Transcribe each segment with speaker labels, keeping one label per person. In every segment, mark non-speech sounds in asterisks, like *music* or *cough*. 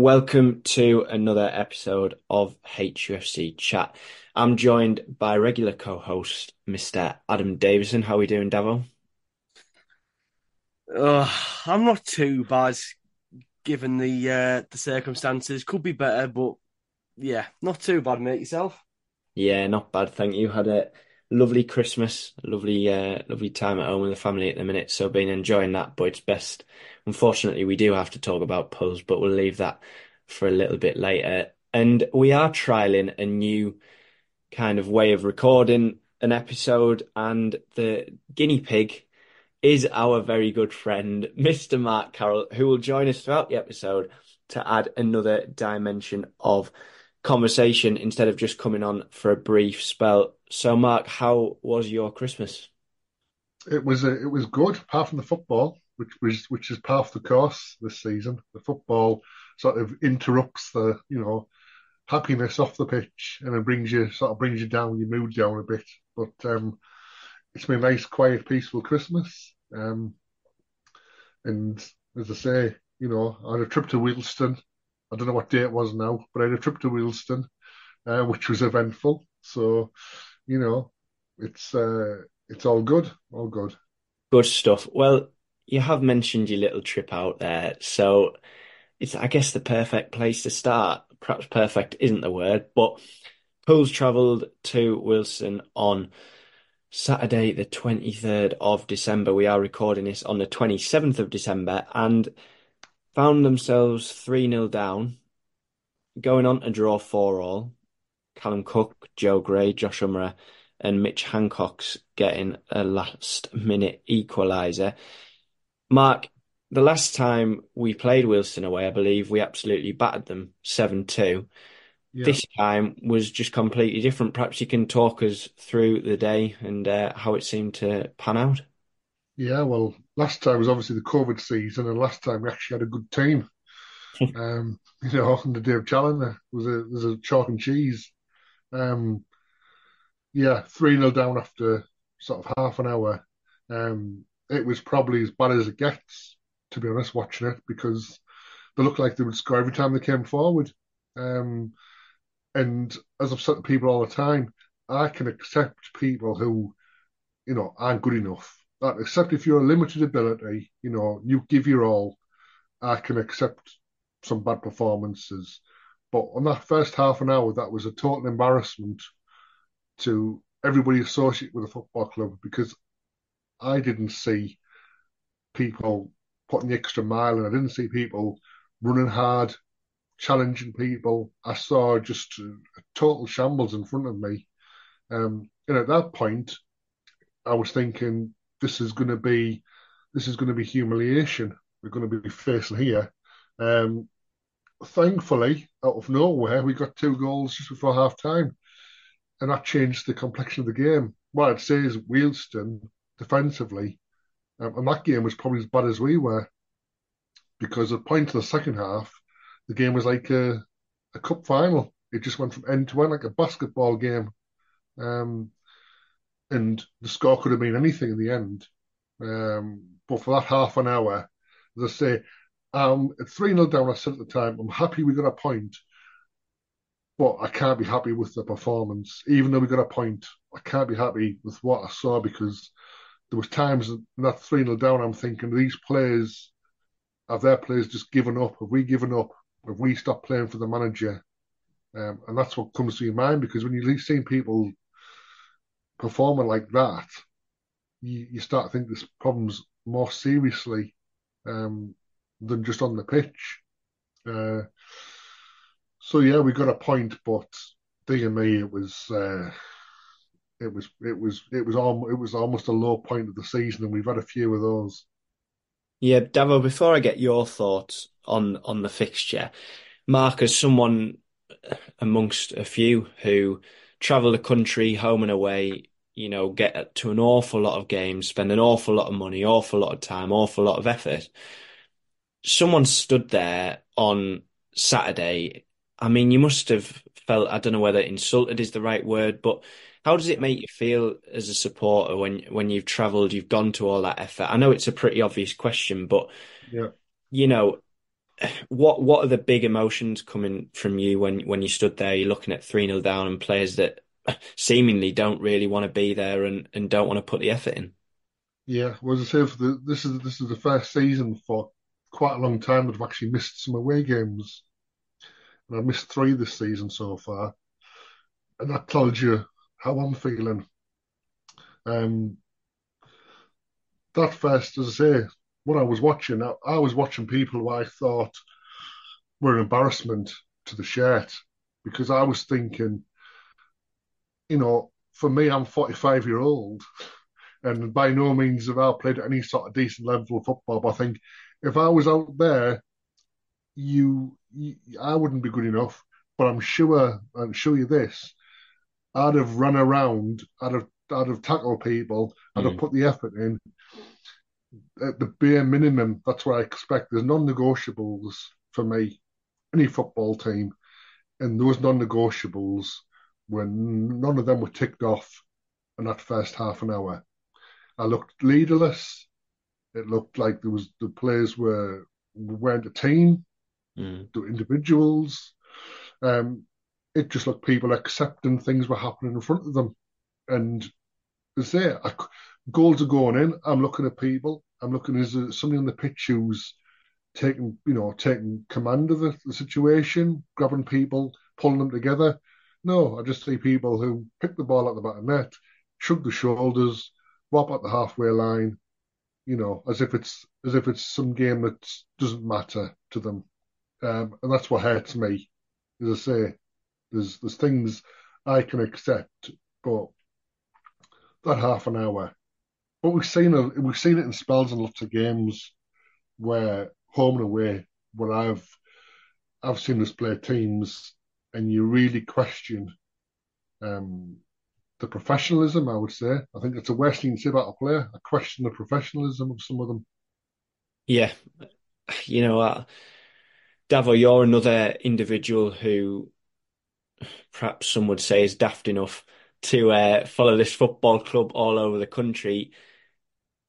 Speaker 1: Welcome to another episode of HUFC Chat. I'm joined by regular co-host Mr. Adam Davison. How are we doing, Davo?
Speaker 2: Uh, I'm not too bad given the uh, the circumstances. Could be better, but yeah, not too bad, mate. Yourself?
Speaker 1: Yeah, not bad, thank you. Had a lovely Christmas, lovely uh, lovely time at home with the family at the minute, so been enjoying that, but it's best. Unfortunately, we do have to talk about pubs, but we'll leave that for a little bit later. And we are trialing a new kind of way of recording an episode, and the guinea pig is our very good friend, *laughs* Mr. Mark Carroll, who will join us throughout the episode to add another dimension of conversation instead of just coming on for a brief spell. So, Mark, how was your Christmas?
Speaker 3: It was uh, it was good, apart from the football, which was which is part of the course this season. The football sort of interrupts the you know happiness off the pitch, and it brings you sort of brings you down, your mood down a bit. But um, it's been a nice, quiet, peaceful Christmas. Um, and as I say, you know, I had a trip to Wealdstone. I don't know what day it was now, but I had a trip to Wealdstone, uh, which was eventful. So, you know, it's uh, it's all good, all good.
Speaker 1: Good stuff. Well, you have mentioned your little trip out there, so it's I guess the perfect place to start. Perhaps perfect isn't the word, but Pools travelled to Wealdstone on Saturday, the 23rd of December. We are recording this on the 27th of December and found themselves 3 0 down, going on to draw 4 all. Callum Cook, Joe Gray, Josh Umerah, and Mitch Hancox getting a last minute equaliser. Mark, the last time we played Wealdstone away, I believe we absolutely battered them 7 2.
Speaker 3: Yeah.
Speaker 1: This time was just completely different. Perhaps you can talk us through the day and uh, how it seemed to pan out.
Speaker 3: Yeah, well, last time was obviously the COVID season, and last time we actually had a good team. *laughs* um, you know, on the day of Challenger was a was a chalk and cheese. Um, yeah, three 0 down after sort of half an hour. Um, it was probably as bad as it gets, to be honest, watching it because they looked like they would score every time they came forward. Um, and as I've said to people all the time, I can accept people who, you know, aren't good enough. That except if you're a limited ability, you know, you give your all. I can accept some bad performances, but on that first half an hour, that was a total embarrassment to everybody associated with the football club because I didn't see people putting the extra mile, and I didn't see people running hard, challenging people. I saw just a, a total shambles in front of me. Um, and at that point, I was thinking, this is going to be, this is going to be humiliation. We're going to be facing here. Um, thankfully, out of nowhere, we got two goals just before half time, and that changed the complexion of the game. What I'd say is Wealdstone defensively, um, and that game was probably as bad as we were, because at the point of the second half, the game was like a, a cup final. It just went from end to end like a basketball game. Um, and the score could have been anything in the end. Um, but for that half an hour, as I say, um, at 3 0 down, I said at the time, I'm happy we got a point. but I can't be happy with the performance. Even though we got a point, I can't be happy with what I saw because there was times in that 3 0 down, I'm thinking these players, have their players just given up? Have we given up? Have we stopped playing for the manager? Um, and that's what comes to your mind because when you see people performing like that, you, you start to think there's problems more seriously um, than just on the pitch. Uh, so yeah, we got a point, but dear me, it was uh, it was it was it was it was almost a low point of the season, and we've had a few of those.
Speaker 1: Yeah, Davo. Before I get your thoughts on on the fixture, Mark, as someone amongst a few who travel the country, home and away, you know, get to an awful lot of games, spend an awful lot of money, awful lot of time, awful lot of effort. Someone stood there on Saturday. I mean, you must have felt, I don't know whether insulted is the right word, but how does it make you feel as a supporter when when you've travelled, you've gone to all that effort? I know it's a pretty obvious question, but
Speaker 3: yeah.
Speaker 1: you know, what what are the big emotions coming from you when when you stood there? You're looking at three 0 down and players that seemingly don't really want to be there and, and don't want to put the effort in.
Speaker 3: Yeah, well, as I say, the, this is this is the first season for quite a long time that I've actually missed some away games, and I've missed three this season so far, and that tells you how I'm feeling. Um, that first, as I say, when I was watching, I, I was watching people who I thought were an embarrassment to the shirt because I was thinking, you know, for me, I'm 45 year old, and by no means have I played at any sort of decent level of football. But I think if I was out there, you, you I wouldn't be good enough. But I'm sure, I'm sure you this, I'd have run around, I'd have, I'd have tackled people, I'd mm. have put the effort in. At the bare minimum, that's what I expect. There's non-negotiables for me, any football team, and those non-negotiables when none of them were ticked off in that first half an hour. I looked leaderless. It looked like there was the players were weren't a team, mm. the individuals. Um, it just looked people accepting things were happening in front of them, and it's there. I, goals are going in. I'm looking at people. I'm looking as somebody on the pitch who's taking, you know, taking command of the, the situation, grabbing people, pulling them together. No, I just see people who pick the ball at the back of net, shrug the shoulders, whop at the halfway line, you know, as if it's as if it's some game that doesn't matter to them, um, and that's what hurts me. As I say, there's there's things I can accept, but that half an hour. But we've seen it, we've seen it in spells and lots of games where home and away, where I've I've seen us play teams and you really question um, the professionalism, I would say. I think it's a worst thing to say about a player. I question the professionalism of some of them.
Speaker 1: Yeah. You know, uh, Davo, you're another individual who perhaps some would say is daft enough to uh, follow this football club all over the country.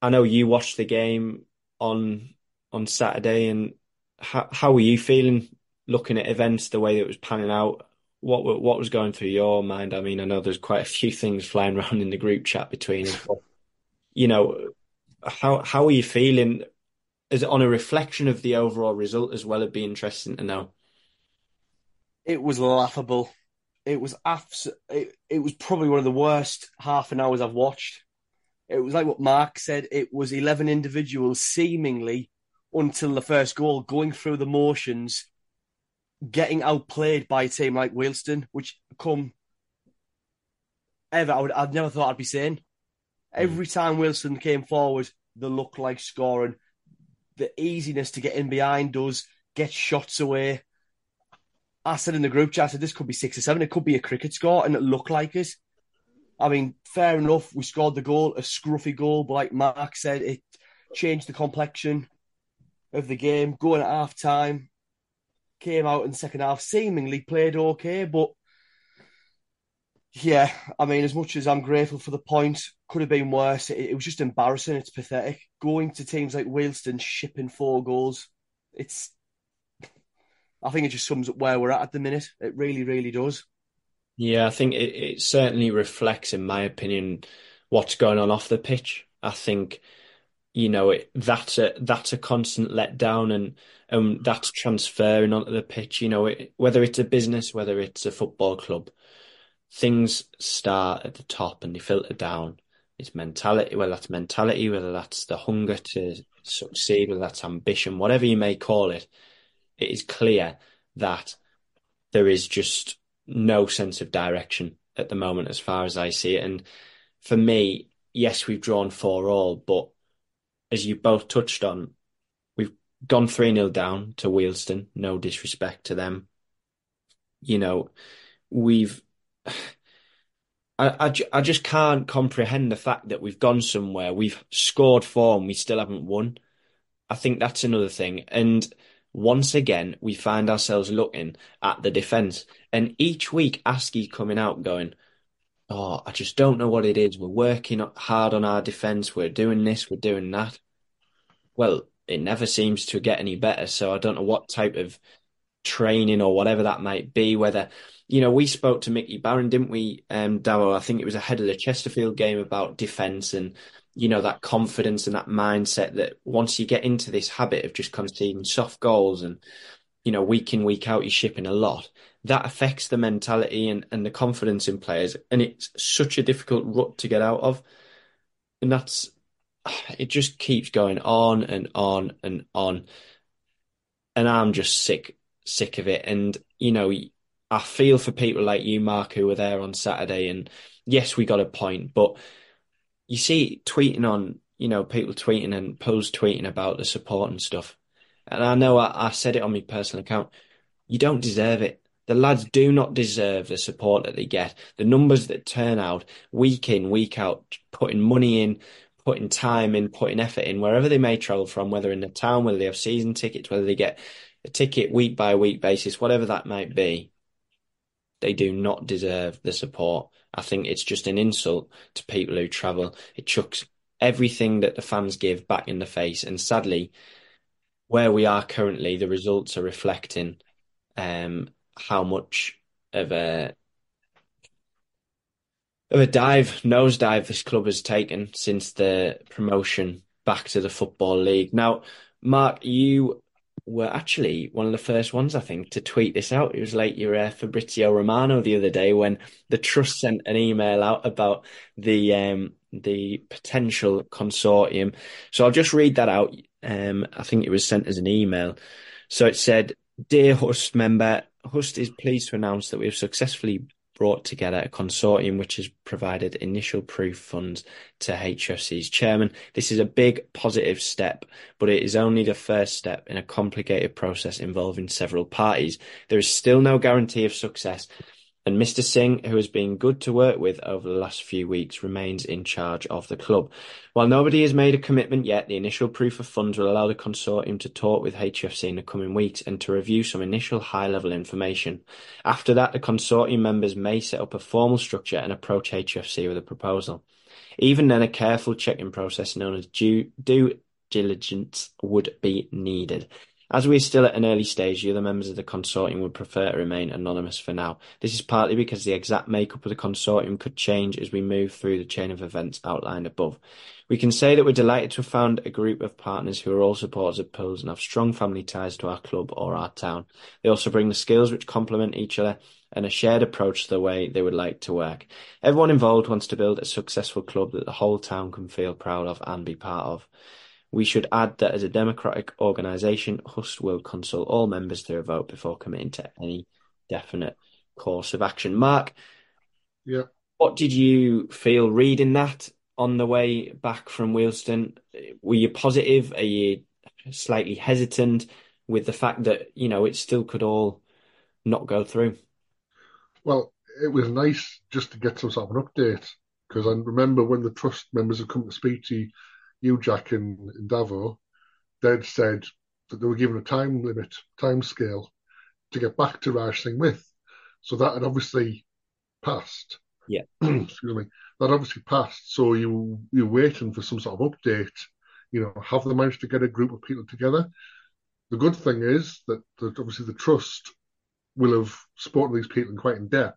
Speaker 1: I know you watched the game on on Saturday, and how how were you feeling looking at events the way it was panning out, what what was going through your mind? I mean, I know there's quite a few things flying *laughs* around in the group chat between us, but you know, how how are you feeling? Is it on a reflection of the overall result as well? It'd be interesting to know.
Speaker 2: It was laughable. It was abs- it, it was probably one of the worst half an hours I've watched. It was like what Mark said. It was eleven individuals seemingly until the first goal, going through the motions getting outplayed by a team like Wealdstone, which come ever I would I'd never thought I'd be saying. Hmm. Every time Wealdstone came forward, the look like scoring, the easiness to get in behind us, get shots away. I said in the group chat, I said this could be six or seven. It could be a cricket score, and it looked like it. I mean, fair enough. We scored the goal, a scruffy goal, but like Mark said, it changed the complexion of the game. Going at half time, came out in second half, seemingly played okay, but yeah, I mean, as much as I'm grateful for the point, could have been worse. It, it was just embarrassing. It's pathetic. Going to teams like Wealdstone, shipping four goals, it's I think it just sums up where we're at at the minute. It really, really does.
Speaker 1: Yeah, I think it, it certainly reflects, in my opinion, what's going on off the pitch. I think, you know, it, that's a uh, that's a constant letdown, and um, and that's transferring onto the pitch. You know, it, whether it's a business, whether it's a football club, things start at the top and they filter down. It's mentality, whether that's mentality, whether that's the hunger to succeed, whether that's ambition, whatever you may call it. It is clear that there is just no sense of direction at the moment, as far as I see it. And for me, yes, we've drawn four all, but as you both touched on, we've gone 3 0 down to Wealdstone. No disrespect to them. You know, we've. I, I, I just can't comprehend the fact that we've gone somewhere, we've scored four, and we still haven't won. I think that's another thing. And once again, we find ourselves looking at the defence. And each week, Askey coming out going, Oh, I just don't know what it is. We're working hard on our defence. We're doing this, we're doing that. Well, it never seems to get any better. So I don't know what type of training or whatever that might be. Whether, you know, we spoke to Mickey Barron, didn't we, um, Darrow? I think it was ahead of the Chesterfield game about defence and, you know, that confidence and that mindset that once you get into this habit of just conceding soft goals and, you know, week in, week out, you're shipping a lot, that affects the mentality and, and the confidence in players. And it's such a difficult rut to get out of. And that's, it just keeps going on and on and on. And I'm just sick, sick of it. And, you know, I feel for people like you, Mark, who were there on Saturday. And yes, we got a point, but you see tweeting on, you know, people tweeting and posts tweeting about the support and stuff. And I know I, I said it on my personal account. You don't deserve it. The lads do not deserve the support that they get. The numbers that turn out week in, week out, putting money in, putting time in, putting effort in, wherever they may travel from, whether in the town, whether they have season tickets, whether they get a ticket week by week basis, whatever that might be, they do not deserve the support. I think it's just an insult to people who travel. It chucks everything that the fans give back in the face. And sadly, where we are currently, the results are reflecting um, how much of a of a dive, nosedive this club has taken since the promotion back to the Football League. Now, Mark, you were actually one of the first ones, I think, to tweet this out. It was like your uh, Fabrizio Romano the other day when the trust sent an email out about the um, the potential consortium. So I'll just read that out. Um, I think it was sent as an email. So it said, "Dear Hust member, Hust is pleased to announce that we have successfully brought together a consortium which has provided initial proof funds to HFC's chairman. This is a big positive step, but it is only the first step in a complicated process involving several parties. There is still no guarantee of success, and Mr. Singh, who has been good to work with over the last few weeks, remains in charge of the club. While nobody has made a commitment yet, the initial proof of funds will allow the consortium to talk with HFC in the coming weeks and to review some initial high-level information. After that, the consortium members may set up a formal structure and approach HFC with a proposal. Even then, a careful checking process known as due, due diligence would be needed. As we are still at an early stage, the other members of the consortium would prefer to remain anonymous for now. This is partly because the exact makeup of the consortium could change as we move through the chain of events outlined above. We can say that we're delighted to have found a group of partners who are all supporters of Pools and have strong family ties to our club or our town. They also bring the skills which complement each other and a shared approach to the way they would like to work. Everyone involved wants to build a successful club that the whole town can feel proud of and be part of. We should add that as a democratic organisation, Hust will consult all members through a vote before committing to any definite course of action. Mark,
Speaker 3: yeah,
Speaker 1: what did you feel reading that on the way back from Wealdstone? Were you positive? Are you slightly hesitant with the fact that you know it still could all not go through?
Speaker 3: Well, it was nice just to get some sort of an update because I remember when the trust members had come to speak to you you, Jack, in and Davo, they'd said that they were given a time limit, time scale to get back to Raj Singh with. So that had obviously passed.
Speaker 1: Yeah. *clears throat*
Speaker 3: Excuse me. That obviously passed. So you you're waiting for some sort of update. You know, have they managed to get a group of people together? the good thing is that, that obviously the trust will have spoken to these people in quite in depth,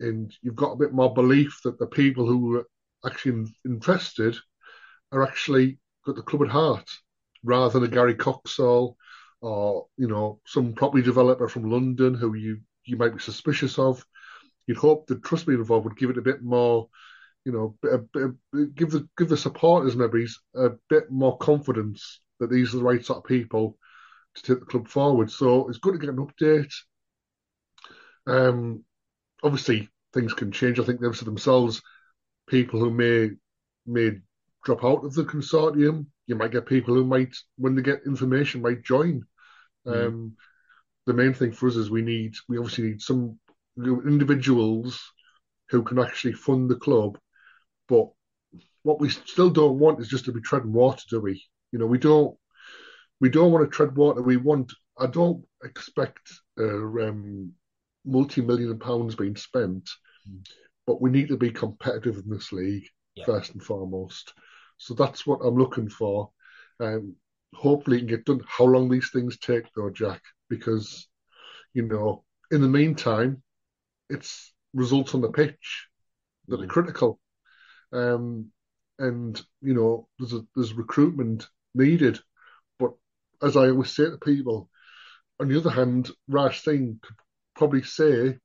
Speaker 3: and you've got a bit more belief that the people who are actually interested are actually got the club at heart, rather than a Gary Coxall or you know some property developer from London who you you might be suspicious of. You'd hope the trust being involved would give it a bit more, you know, a, a, a, give the give the supporters maybe a bit more confidence that these are the right sort of people to take the club forward. So it's good to get an update. Um, obviously things can change. I think they've said themselves, people who may may drop out of the consortium. You might get people who might, when they get information, might join. Mm. Um, the main thing for us is we need, we obviously need some individuals who can actually fund the club. But what we still don't want is just to be treading water, do we? You know, we don't, we don't want to tread water. We want, I don't expect uh, um, multi-million pounds being spent, mm. but we need to be competitive in this league yeah. first and foremost. So that's what I'm looking for. Um, hopefully, it can get done. How long these things take, though, Jack? Because you know, in the meantime, it's results on the pitch that mm. are critical. Um, and you know, there's a, there's recruitment needed. But as I always say to people, on the other hand, Raj Singh could probably say,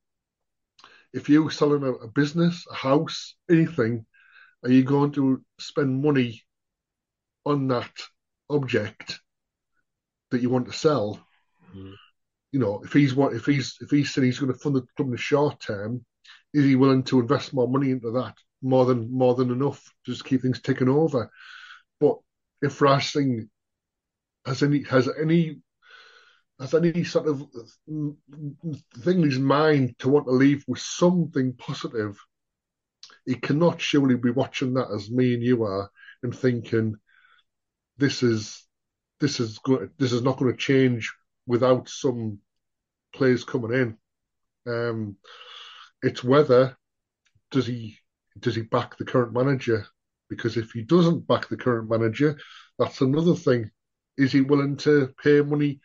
Speaker 3: if you're selling a, a business, a house, anything, are you going to spend money on that object that you want to sell? Mm. You know, if he's what if he's if he's saying he's going to fund the club in the short term, is he willing to invest more money into that more than more than enough to just keep things ticking over? But if Raj Singh has any has any has any sort of thing in his mind to want to leave with something positive, he cannot surely be watching that as me and you are and thinking this is this is good this is not going to change without some players coming in. Um, it's whether does he does he back the current manager? Because if he doesn't back the current manager, that's another thing. Is he willing to pay money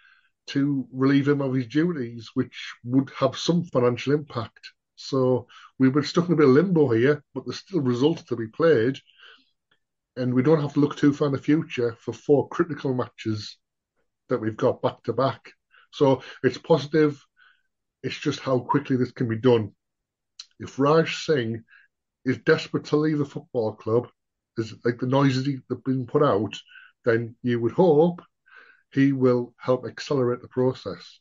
Speaker 3: to relieve him of his duties, which would have some financial impact? So we were stuck in a bit of limbo here, but there's still results to be played. And we don't have to look too far in the future for four critical matches that we've got back to back. So it's positive. It's just how quickly this can be done. If Raj Singh is desperate to leave the football club, is like the noises that have been put out, then you would hope he will help accelerate the process.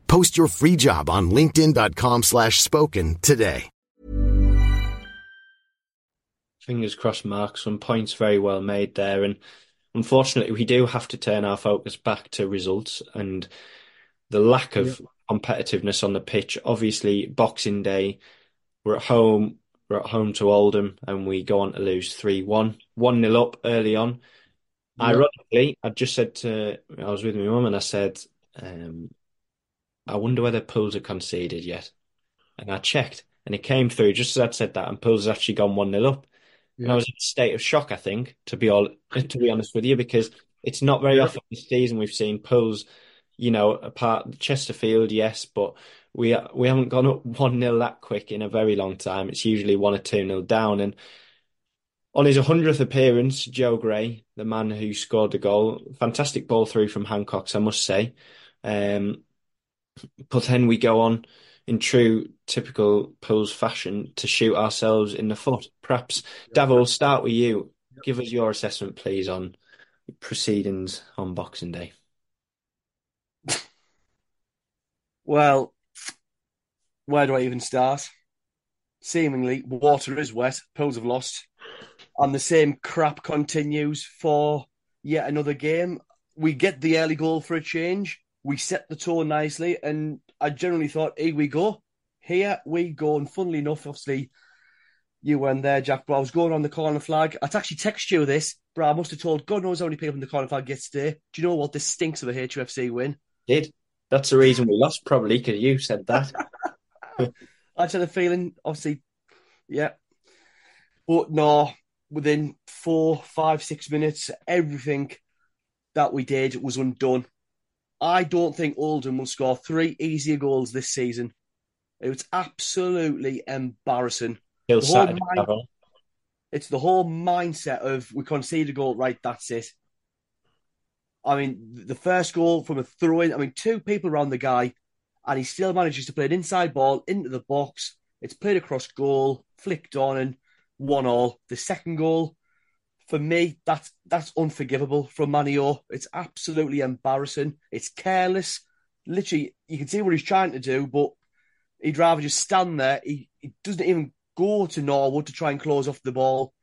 Speaker 4: Post your free job on linkedin.com slash spoken today.
Speaker 1: Fingers crossed, Mark. Some points very well made there. And unfortunately, we do have to turn our focus back to results and the lack of yeah. competitiveness on the pitch. Obviously, Boxing Day, we're at home. We're at home to Oldham and we go on to lose 3 1. 1 0 up early on. Yeah. Ironically, I just said to, I was with my mum and I said, um, I wonder whether Pools are conceded yet. And I checked, and it came through just as I'd said that, and Pools has actually gone one 0 up. Yeah. And I was in a state of shock, I think, to be all to be honest with you, because it's not very yeah. often this season we've seen Pools, you know, apart Chesterfield, yes, but we we haven't gone up one 0 that quick in a very long time. It's usually one or two 0 down, and on his 100th appearance, Joe Gray, the man who scored the goal, fantastic ball through from Hancox, I must say. Um, then we go on in true typical Pools fashion to shoot ourselves in the foot. Perhaps, Davo, start with you. Give us your assessment, please, on proceedings on Boxing Day. *laughs*
Speaker 2: Well, where do I even start? Seemingly, water is wet, Pools have lost, and the same crap continues for yet another game. We get the early goal for a change. We set the tone nicely, and I generally thought, here we go. Here we go. And funnily enough, obviously, you weren't there, Jack, but I was going on the corner flag. I'd actually text you this, but I must have told God knows how many people in the corner flag get today. Do you know what? This stinks of a HFC win.
Speaker 1: Did. That's the reason we lost, probably, because you said that. *laughs* *laughs*
Speaker 2: I had a feeling, obviously, yeah. But no, within four, five, six minutes, everything that we did was undone. I don't think Oldham will score three easier goals this season. It was absolutely embarrassing. The mind- It's the whole mindset of we concede a goal, right? That's it. I mean, the first goal from a throw in, I mean, two people around the guy, and he still manages to play an inside ball into the box. It's played across goal, flicked on, and one all. The second goal, for me, that's that's unforgivable from Manio. It's absolutely embarrassing. It's careless. Literally, you can see what he's trying to do, but he'd rather just stand there. He, he doesn't even go to Norwood to try and close off the ball.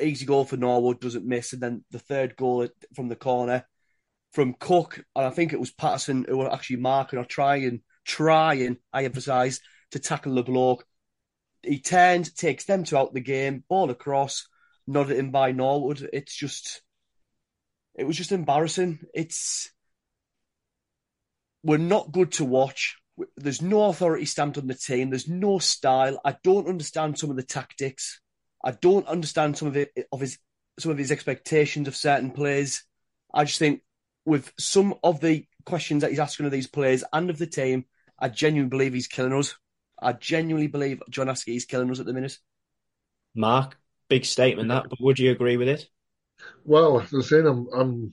Speaker 2: Easy goal for Norwood, doesn't miss. And then the third goal from the corner from Cook, and I think it was Patterson who were actually marking or trying, trying, I emphasise, to tackle the bloke. He turned, takes them two out the game, ball across, nodded in by Norwood. It's just, it was just embarrassing. It's, we're not good to watch. There's no authority stamped on the team. There's no style. I don't understand some of the tactics. I don't understand some of it of his some of his expectations of certain players. I just think with some of the questions that he's asking of these players and of the team, I genuinely believe he's killing us. I genuinely believe John Askey is killing us at the minute.
Speaker 1: Mark, big statement that, but would you agree with it?
Speaker 3: Well, as I saying, I'm I'm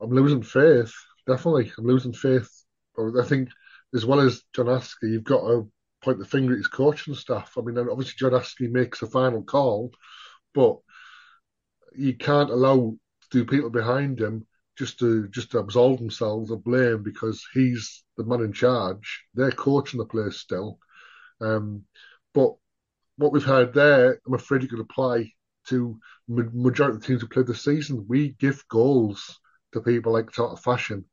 Speaker 3: I'm losing faith. Definitely, I'm losing faith. I think as well as John Askey, you've got to point the finger at his coaching staff. I mean, obviously John Askey makes a final call, but you can't allow two people behind him just to just to absolve themselves of blame because he's the man in charge. They're coaching the place still. Um, but what we've had there, I'm afraid you could apply to majority of the teams who played this season. We give goals to people like sort of fashion.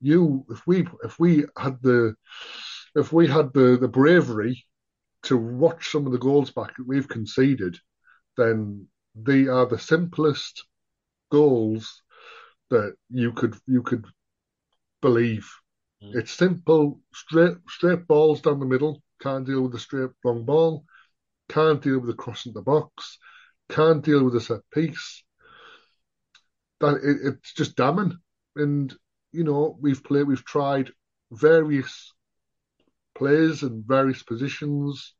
Speaker 3: You, if we if we had the if we had the the bravery to watch some of the goals back that we've conceded, then they are the simplest goals that you could you could believe. Hmm. It's simple, straight straight balls down the middle. Can't deal with the straight long ball. Can't deal with the cross in the box. Can't deal with the set piece. That it, it's just damning. And you know we've played, we've tried various plays and various positions,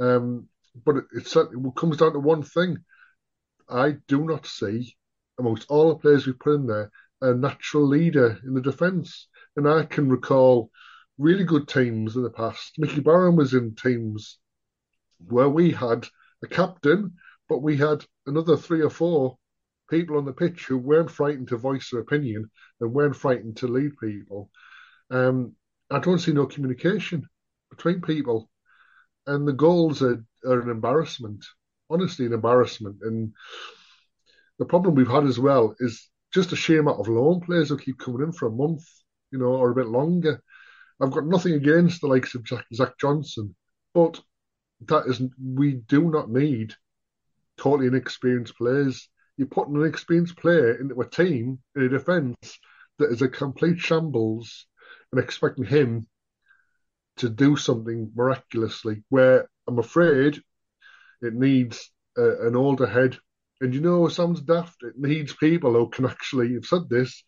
Speaker 3: um, but it, it certainly comes down to one thing. I do not see amongst all the players we put in there a natural leader in the defence. And I can recall really good teams in the past. Mickey Barron was in teams where we had a captain, but we had another three or four people on the pitch who weren't frightened to voice their opinion and weren't frightened to lead people. Um, I don't see no communication between people. And the goals are, are an embarrassment, honestly, an embarrassment. And the problem we've had as well is just a sheer amount of loan players who keep coming in for a month, you know, or a bit longer. I've got nothing against the likes of Jack, Zach Johnson, but that isn't. We do not need totally inexperienced players. You're putting an inexperienced player into a team in a defence that is a complete shambles, and expecting him to do something miraculously. Where I'm afraid it needs a, an older head. And you know, it sounds daft. It needs people who can actually, you've said this,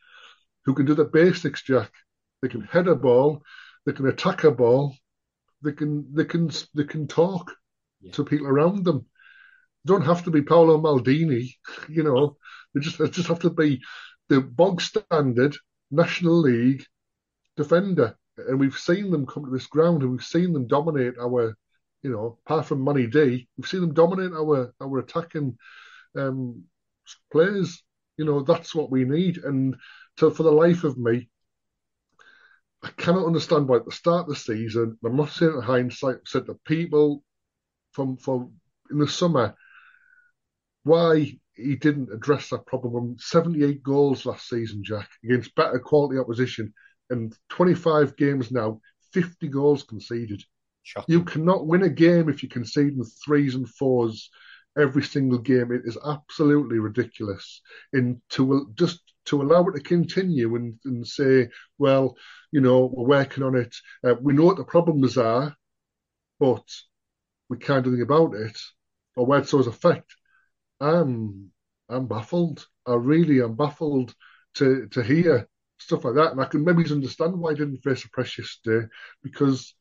Speaker 3: who can do the basics, Jack. They can head a ball, they can attack a ball, they can they can they can talk to people around them. Don't have to be Paolo Maldini, *laughs* you know. They just they just have to be the bog standard National League defender. and we've seen them come to this ground and we've seen them dominate our, you know, apart from Manny D, we've seen them dominate our our attacking um, players. You know, that's what we need. And to, for the life of me, I cannot understand why at the start of the season, I'm not saying in hindsight, said the people from from in the summer why he didn't address that problem. 78 goals last season, Jack, against better quality opposition, and 25 games now, 50 goals conceded.
Speaker 1: Shocking.
Speaker 3: You cannot win a game if you concede in threes and fours every single game. It is absolutely ridiculous. And to just to allow it to continue and, and say, well, you know, we're working on it. Uh, we know what the problems are, but we can't do anything about it, or where it's so effect. I'm I'm baffled. I really am baffled to to hear stuff like that, and I can maybe understand why I didn't face a press yesterday because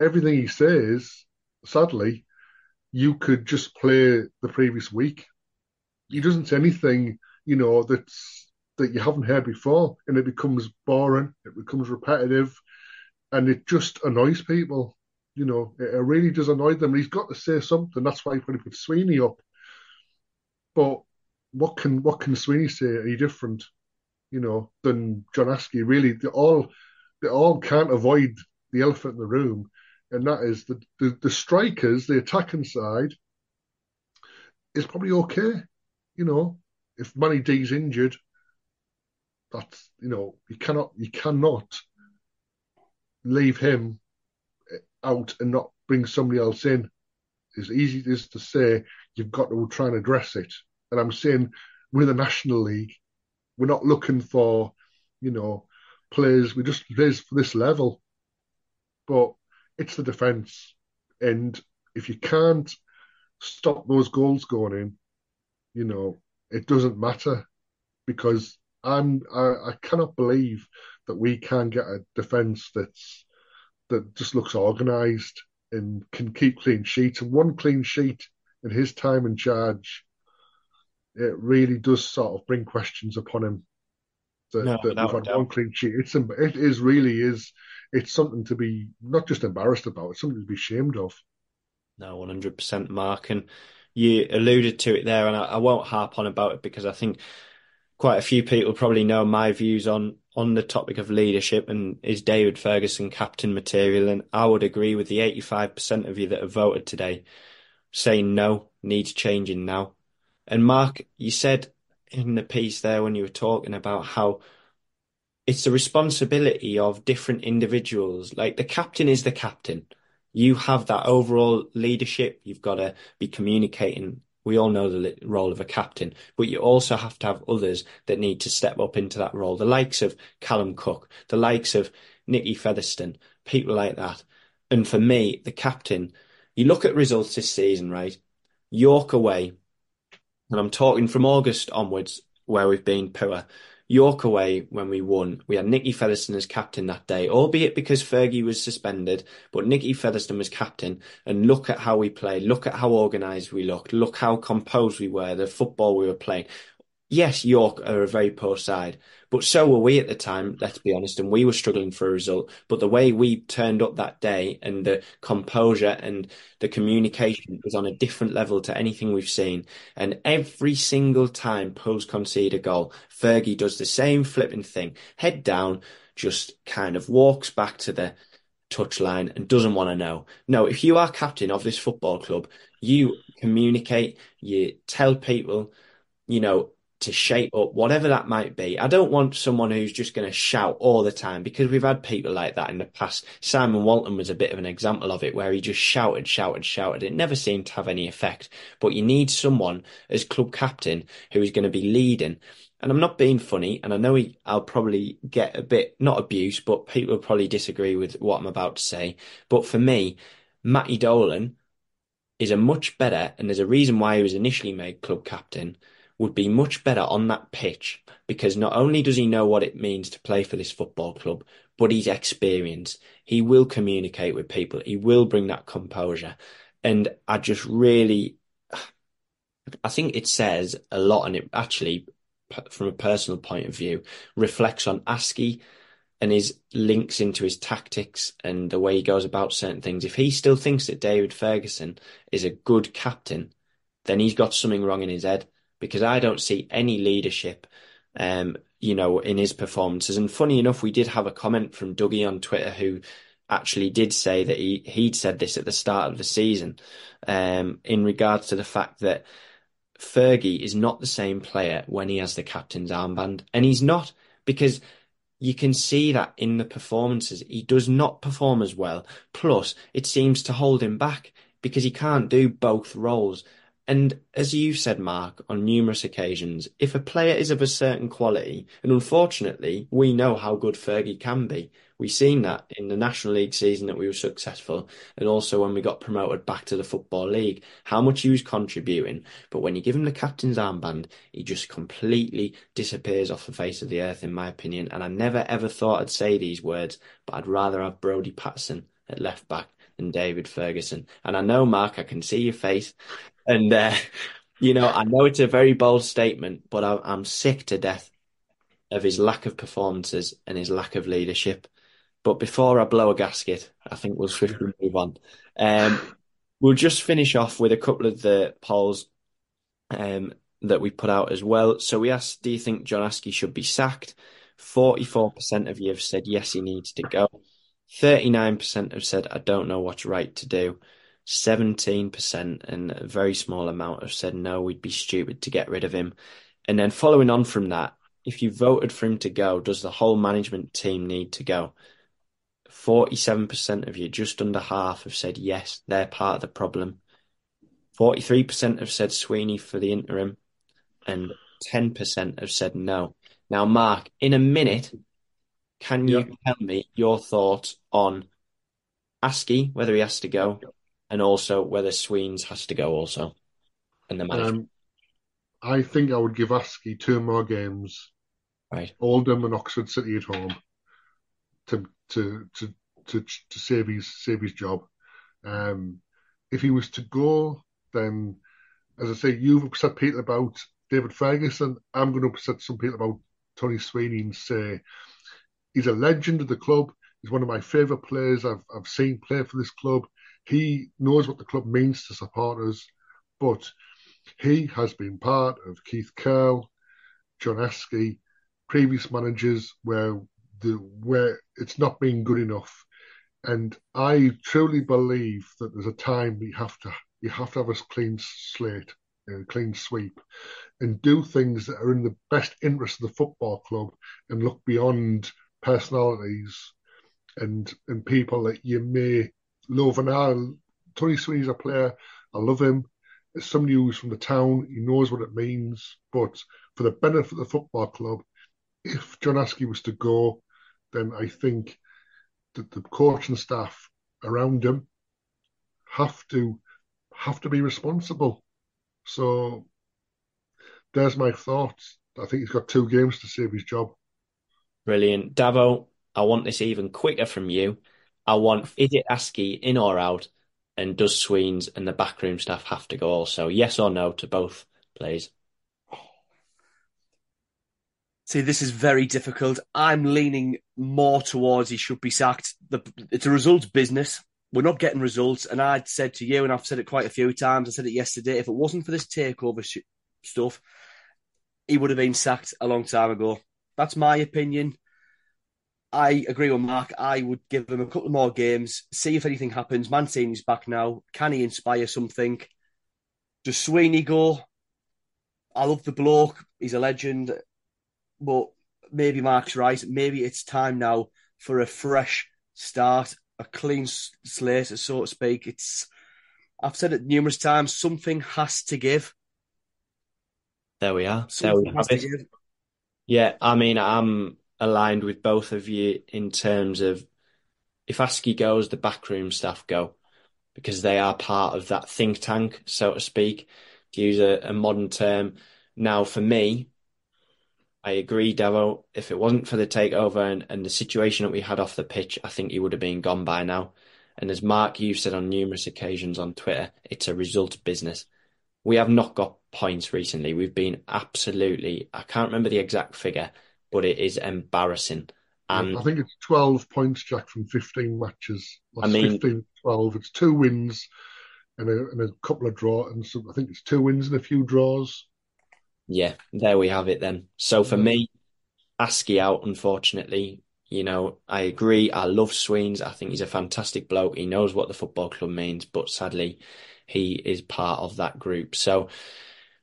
Speaker 3: everything he says, sadly, you could just play the previous week. He doesn't say anything, you know, that's that you haven't heard before, and it becomes boring, it becomes repetitive, and it just annoys people. You know, it, it really does annoy them. He's got to say something. That's why he put Sweeney up. But what can what can Sweeney say any different, you know, than John Askey? Really, they all they all can't avoid the elephant in the room, and that is the the, the strikers, the attacking side, is probably okay. You know, if Manny D's injured, that's you know you cannot you cannot leave him out and not bring somebody else in. As easy as to say, you've got to try and address it. And I'm saying with the National League, we're not looking for, you know, players. We just players for this level. But it's the defence, and if you can't stop those goals going in, you know, it doesn't matter because I'm I, I cannot believe that we can get a defence that's that just looks organised and can keep clean sheets. And one clean sheet in his time in charge, it really does sort of bring questions upon him. That,
Speaker 1: No,
Speaker 3: that we've had one clean sheet. It's it is really is it's something to be not just embarrassed about. It's something to be ashamed of.
Speaker 1: No, 100% Mark. And you alluded to it there, and I, I won't harp on about it because I think quite a few people probably know my views on on the topic of leadership and is David Ferguson captain material. And I would agree with the 85% of you that have voted today saying no, needs changing now. And Mark, you said in the piece there when you were talking about how it's the responsibility of different individuals. Like the captain is the captain. You have that overall leadership. You've got to be communicating. We all know the role of a captain, but you also have to have others that need to step up into that role. The likes of Callum Cook, the likes of Nicky Featherstone, people like that. And for me, the captain, you look at results this season, right? York away, and I'm talking from August onwards, where we've been poor. York away when we won, we had Nicky Featherstone as captain that day, albeit because Fergie was suspended, but Nicky Featherstone was captain. And look at how we played, look at how organised we looked, look how composed we were, the football we were playing. Yes, York are a very poor side, but so were we at the time, let's be honest, and we were struggling for a result. But the way we turned up that day and the composure and the communication was on a different level to anything we've seen. And every single time Pools concede a goal, Fergie does the same flipping thing, head down, just kind of walks back to the touchline and doesn't want to know. No, if you are captain of this football club, you communicate, you tell people, you know, to shape up, whatever that might be. I don't want someone who's just going to shout all the time because we've had people like that in the past. Simon Walton was a bit of an example of it where he just shouted, shouted, shouted. It never seemed to have any effect. But you need someone as club captain who is going to be leading. And I'm not being funny, and I know he, I'll probably get a bit, not abuse, but people will probably disagree with what I'm about to say. But for me, Matty Dolan is a much better, and there's a reason why he was initially made club captain, would be much better on that pitch because not only does he know what it means to play for this football club, but he's experienced. He will communicate with people. He will bring that composure. And I just really, I think it says a lot, and it actually, from a personal point of view, reflects on Askey and his links into his tactics and the way he goes about certain things, if he still thinks that David Ferguson is a good captain, then he's got something wrong in his head because I don't see any leadership, um, you know, in his performances. And funny enough, we did have a comment from Dougie on Twitter who actually did say that he he'd said this at the start of the season, um, in regards to the fact that Fergie is not the same player when he has the captain's armband, and he's not because you can see that in the performances. He does not perform as well. Plus, it seems to hold him back because he can't do both roles. And as you've said, Mark, on numerous occasions, if a player is of a certain quality, and unfortunately, we know how good Fergie can be. We've seen that in the National League season that we were successful, and also when we got promoted back to the Football League, how much he was contributing. But when you give him the captain's armband, he just completely disappears off the face of the earth, in my opinion. And I never ever thought I'd say these words, but I'd rather have Brodie Patterson at left back than David Ferguson. And I know, Mark, I can see your face. And, uh, you know, I know it's a very bold statement, but I, I'm sick to death of his lack of performances and his lack of leadership. But before I blow a gasket, I think we'll swiftly move on. Um, we'll just finish off with a couple of the polls um, that we put out as well. So we asked, do you think John Askey should be sacked? 44% of you have said yes, he needs to go. 39% have said, I don't know what's right to do. 17% and a very small amount have said, no, we'd be stupid to get rid of him. And then following on from that, if you voted for him to go, does the whole management team need to go? 47% of you, just under half, have said yes, they're part of the problem. 43% have said Sweeney for the interim, and 10% have said no. Now, Mark, in a minute, can you tell me your thoughts on Askey, whether he has to go, and also whether Sweens has to go also, and the management?
Speaker 3: Um, I think I would give Askey two more games,
Speaker 1: right?
Speaker 3: Oldham and Oxford City at home, to to to to, to save his save his job. Um, if he was to go, then as I say, you've upset people about David Ferguson. I'm going to upset some people about Tony Sweeney and say he's a legend of the club. He's one of my favourite players I've I've seen play for this club. He knows what the club means to supporters, but he has been part of Keith Curle, John Askey, previous managers where the where it's not been good enough. And I truly believe that there's a time we have to you have to have a clean slate, a clean sweep, and do things that are in the best interest of the football club and look beyond personalities and and people that you may love. And I, Tony Sweeney's a player. I love him. It's somebody who's from the town, he knows what it means. But for the benefit of the football club, if John Askey was to go, then I think that the coaching staff around him have to have to be responsible. So there's my thoughts. I think he's got two games to save his job.
Speaker 1: Brilliant. Davo, I want this even quicker from you. I want is it Askey in or out? And does Sweens and the backroom staff have to go also? Yes or no to both, please?
Speaker 2: See, this is very difficult. I'm leaning more towards he should be sacked. The, it's a results business. We're not getting results. And I'd said to you, and I've said it quite a few times, I said it yesterday, if it wasn't for this takeover sh- stuff, he would have been sacked a long time ago. That's my opinion. I agree with Mark. I would give him a couple more games, see if anything happens. Mancini's back now. Can he inspire something? Does Sweeney go? I love the bloke. He's a legend. But maybe Mark's right. Maybe it's time now for a fresh start, a clean slate, so to speak. It's I've said it numerous times. Something has to give.
Speaker 1: There we are. Something there we have it. Yeah, I mean, I'm aligned with both of you in terms of if Askey goes, the backroom staff go because they are part of that think tank, so to speak, to use a, a modern term. Now, for me, I agree, Devo. If it wasn't for the takeover and, and the situation that we had off the pitch, I think he would have been gone by now. And as Mark, you've said on numerous occasions on Twitter, it's a result business. We have not got points recently. We've been absolutely, I can't remember the exact figure, but it is embarrassing And
Speaker 3: I think it's 12 points, Jack, from 15 matches.
Speaker 1: I mean,
Speaker 3: 15, 12. It's two wins and a, and a couple of draws. And so I think it's two wins and a few draws.
Speaker 1: Yeah, there we have it then. So for me, Askey out, unfortunately. You know, I agree. I love Sweens. I think he's a fantastic bloke. He knows what the football club means, but sadly, he is part of that group. So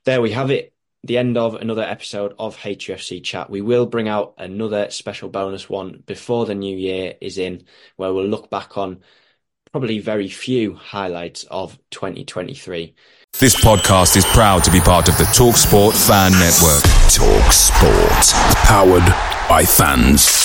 Speaker 1: there we have it. The end of another episode of HUFC Chat. We will bring out another special bonus one before the new year is in, where we'll look back on probably very few highlights of 2023.
Speaker 5: This podcast is proud to be part of the TalkSport Fan Network.
Speaker 6: Talk Sport. Powered by fans.